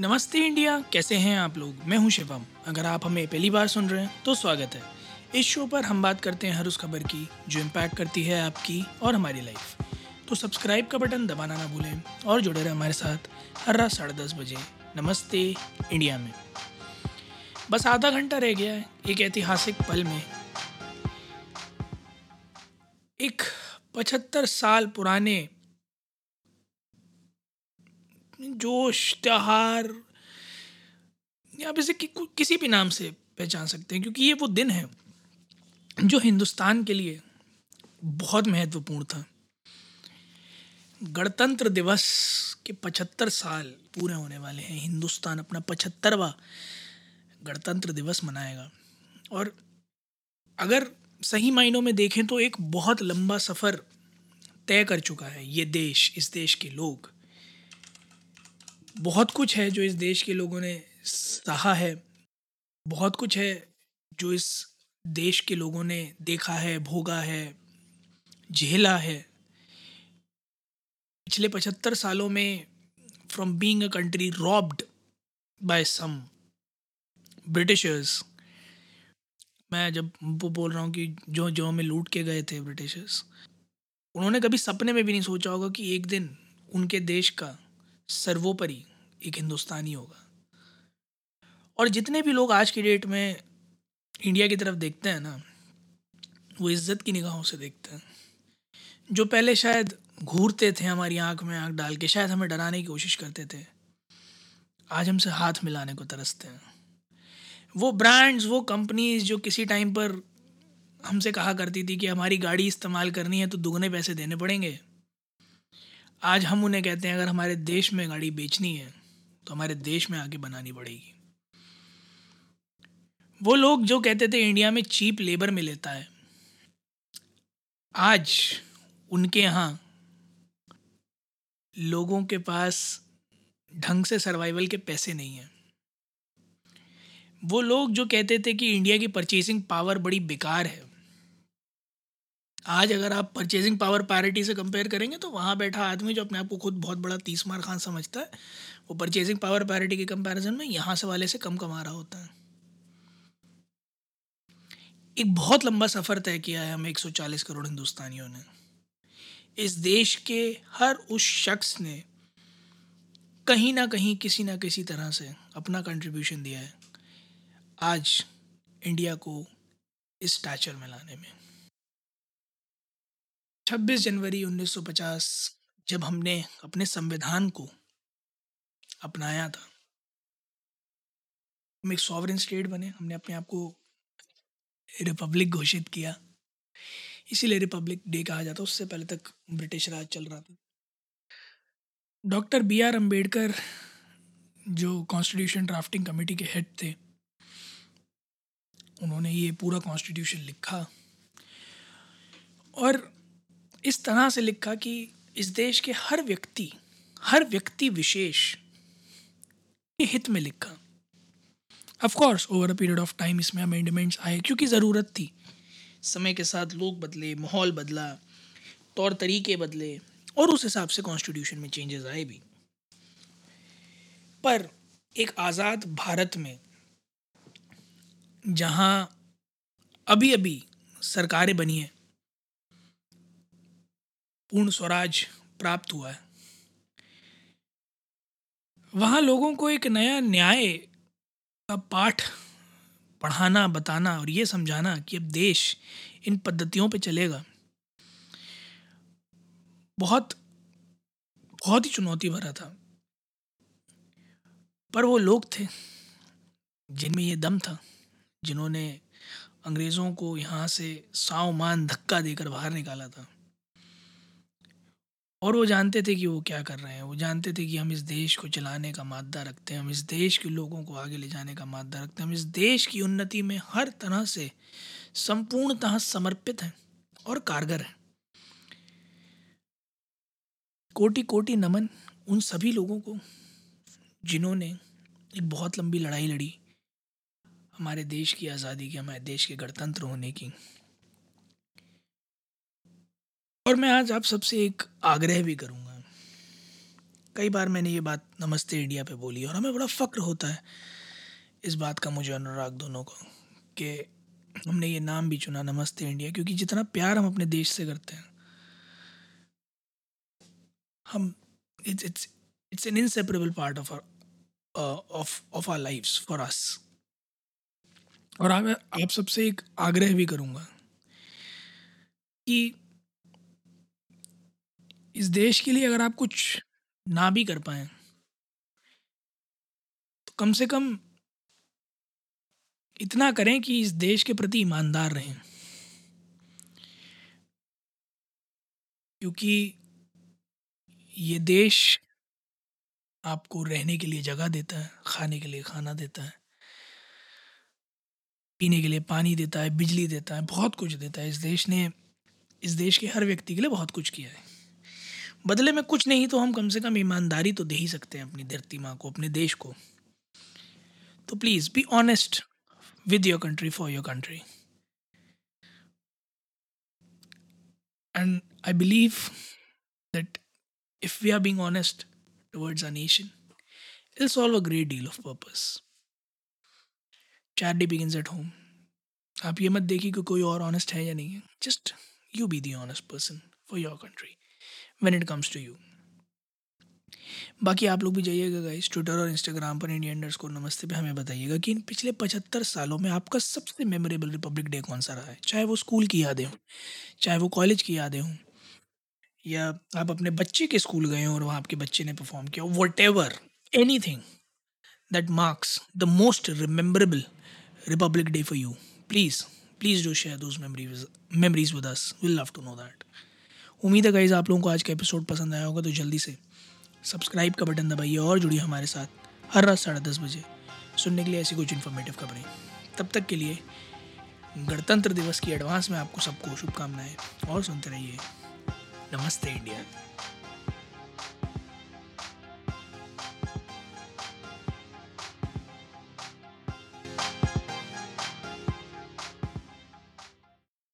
नमस्ते इंडिया, कैसे हैं आप लोग? मैं हूँ शिवम। अगर आप हमें पहली बार सुन रहे हैं तो स्वागत है। इस शो पर हम बात करते हैं हर उस खबर की, जो इम्पैक्ट करती है आपकी और हमारी लाइफ तो सब्सक्राइब का बटन दबाना ना भूलें और जुड़े रहें हमारे साथ हर रात साढ़े दस बजे। नमस्ते इंडिया में। बस आधा घंटा रह गया है, एक ऐतिहासिक पल में। एक पचहत्तर साल पुराने जोश त्योहार या आप इसे कि, किसी भी नाम से पहचान सकते हैं क्योंकि ये वो दिन है जो हिंदुस्तान के लिए बहुत महत्वपूर्ण था। गणतंत्र दिवस के पचहत्तर साल पूरे होने वाले हैं। हिंदुस्तान अपना पचहत्तरवा गणतंत्र दिवस मनाएगा। और अगर सही मायनों में देखें तो एक बहुत लंबा सफ़र तय कर चुका है ये देश इस देश के लोग। बहुत कुछ है जो इस देश के लोगों ने सहा है। बहुत कुछ है जो इस देश के लोगों ने देखा है, भोगा है, झेला है। पिछले पचहत्तर सालों में from being a country robbed by some Britishers मैं जब वो बोल रहा हूँ कि जो जो हमें लूट के गए थे ब्रिटिशर्स उन्होंने कभी सपने में भी नहीं सोचा होगा कि एक दिन उनके देश का सर्वोपरि एक हिंदुस्तानी होगा। और जितने भी लोग आज की डेट में इंडिया की तरफ़ देखते हैं ना, वो इज़्ज़त की निगाहों से देखते हैं। जो पहले शायद घूरते थे हमारी आँख में आँख डाल के, शायद हमें डराने की कोशिश करते थे, आज हमसे हाथ मिलाने को तरसते हैं। वो ब्रांड्स वो कंपनीज़ जो किसी टाइम पर हमसे कहा करती थी कि हमारी गाड़ी इस्तेमाल करनी है तो दुगने पैसे देने पड़ेंगे। आज हम उन्हें कहते हैं, अगर हमारे देश में गाड़ी बेचनी है तो हमारे देश में आगे बनानी पड़ेगी। वो लोग जो कहते थे, इंडिया में चीप लेबर में लेता है। आज उनके यहाँ लोगों के पास ढंग से सर्वाइवल के पैसे नहीं हैं। वो लोग जो कहते थे कि इंडिया की परचेसिंग पावर बड़ी बेकार है। आज अगर आप परचेजिंग पावर पैरिटी से कंपेयर करेंगे तो वहाँ बैठा आदमी जो अपने आप को खुद बहुत बड़ा तीस मार खान समझता है वो परचेजिंग पावर पैरिटी के कंपैरिजन में यहाँ से वाले से कम कमा रहा होता है। एक बहुत लंबा सफ़र तय किया है हमें 140 करोड़ हिंदुस्तानियों ने। इस देश के हर उस शख्स ने कहीं ना कहीं किसी ना किसी तरह से अपना कंट्रीब्यूशन दिया है। आज इंडिया को इस स्टैचर में लाने में। 26 जनवरी 1950 जब हमने अपने संविधान को अपनाया था। हम एक सॉवरन स्टेट बने, हमने अपने आप को रिपब्लिक घोषित किया। इसीलिए रिपब्लिक डे कहा जाता उससे पहले तक ब्रिटिश राज चल रहा था। डॉक्टर बी आर अंबेडकर जो कॉन्स्टिट्यूशन ड्राफ्टिंग कमेटी के हेड थे, उन्होंने ये पूरा कॉन्स्टिट्यूशन लिखा और इस तरह से लिखा कि इस देश के हर व्यक्ति हर व्यक्ति विशेष हित में लिखा। Of course over a period of time इसमें अमेंडमेंट्स आए, क्योंकि ज़रूरत थी। समय के साथ लोग बदले, माहौल बदला, तौर तरीके बदले, और उस हिसाब से कॉन्स्टिट्यूशन में चेंजेस आए भी। पर एक आज़ाद भारत में, जहाँ अभी अभी सरकारें बनी हैं, पूर्ण स्वराज प्राप्त हुआ है वहाँ लोगों को एक नया न्याय का पाठ पढ़ाना, बताना और ये समझाना कि अब देश इन पद्धतियों पे चलेगा। बहुत बहुत ही चुनौती भरा था। पर वो लोग थे जिनमें ये दम था, जिन्होंने अंग्रेज़ों को यहाँ से साव मान धक्का देकर बाहर निकाला था। और वो जानते थे कि वो क्या कर रहे हैं। वो जानते थे कि हम इस देश को चलाने का मादा रखते हैं, हम इस देश के लोगों को आगे ले जाने का मादा रखते हैं, हम इस देश की उन्नति में हर तरह से संपूर्णतः समर्पित हैं और कारगर हैं। कोटि कोटि नमन उन सभी लोगों को जिन्होंने एक बहुत लंबी लड़ाई लड़ी हमारे देश की आज़ादी की, हमारे देश के गणतंत्र होने की। और मैं आज आप सबसे एक आग्रह भी करूँगा। कई बार मैंने ये बात नमस्ते इंडिया पे बोली और हमें बड़ा फ़क्र होता है इस बात का मुझे अनुराग दोनों को कि हमने ये नाम भी चुना नमस्ते इंडिया क्योंकि जितना प्यार हम अपने देश से करते हैं, हम it's it's it's an inseparable part of of of our lifes for us और आप सबसे एक आग्रह भी करूँगा कि इस देश के लिए अगर आप कुछ ना भी कर पाए तो कम से कम इतना करें कि इस देश के प्रति ईमानदार रहें। क्योंकि ये देश आपको रहने के लिए जगह देता है, खाने के लिए खाना देता है, पीने के लिए पानी देता है, बिजली देता है, बहुत कुछ देता है। इस देश ने, इस देश के हर व्यक्ति के लिए बहुत कुछ किया है। बदले में कुछ नहीं तो हम कम से कम ईमानदारी तो दे ही सकते हैं अपनी धरती माँ को अपने देश को तो please be honest with your country for your country and I believe that if we are being honest towards our nation, it'll solve a great deal of purpose. Charity begins at home. आप ये मत देखिए कि कोई और honest है या नहीं है just you be the honest person for your country when it comes to you बाकी आप लोग भी जाइएगा गाइस ट्विटर और इंस्टाग्राम पर इंडिया इंडर्स को नमस्ते पे हमें बताइएगा कि इन पिछले पचहत्तर सालों में आपका सबसे मेमोरेबल रिपब्लिक डे कौन सा रहा है? चाहे वो स्कूल की यादें हों, चाहे वो कॉलेज की यादें हों, या आप अपने बच्चे के स्कूल गए हों और वहाँ आपके बच्चे ने परफॉर्म किया whatever anything that marks the most rememberable republic day for you please please do share those memories memories with us will love to know that उम्मीद है गाइज़ आप लोगों को आज का एपिसोड पसंद आया होगा तो जल्दी से सब्सक्राइब का बटन दबाइए और जुड़िए हमारे साथ हर रात साढ़े दस बजे सुनने के लिए ऐसी कुछ इन्फॉर्मेटिव खबरें। तब तक के लिए गणतंत्र दिवस की एडवांस में आपको सबको शुभकामनाएँ और सुनते रहिए। नमस्ते इंडिया।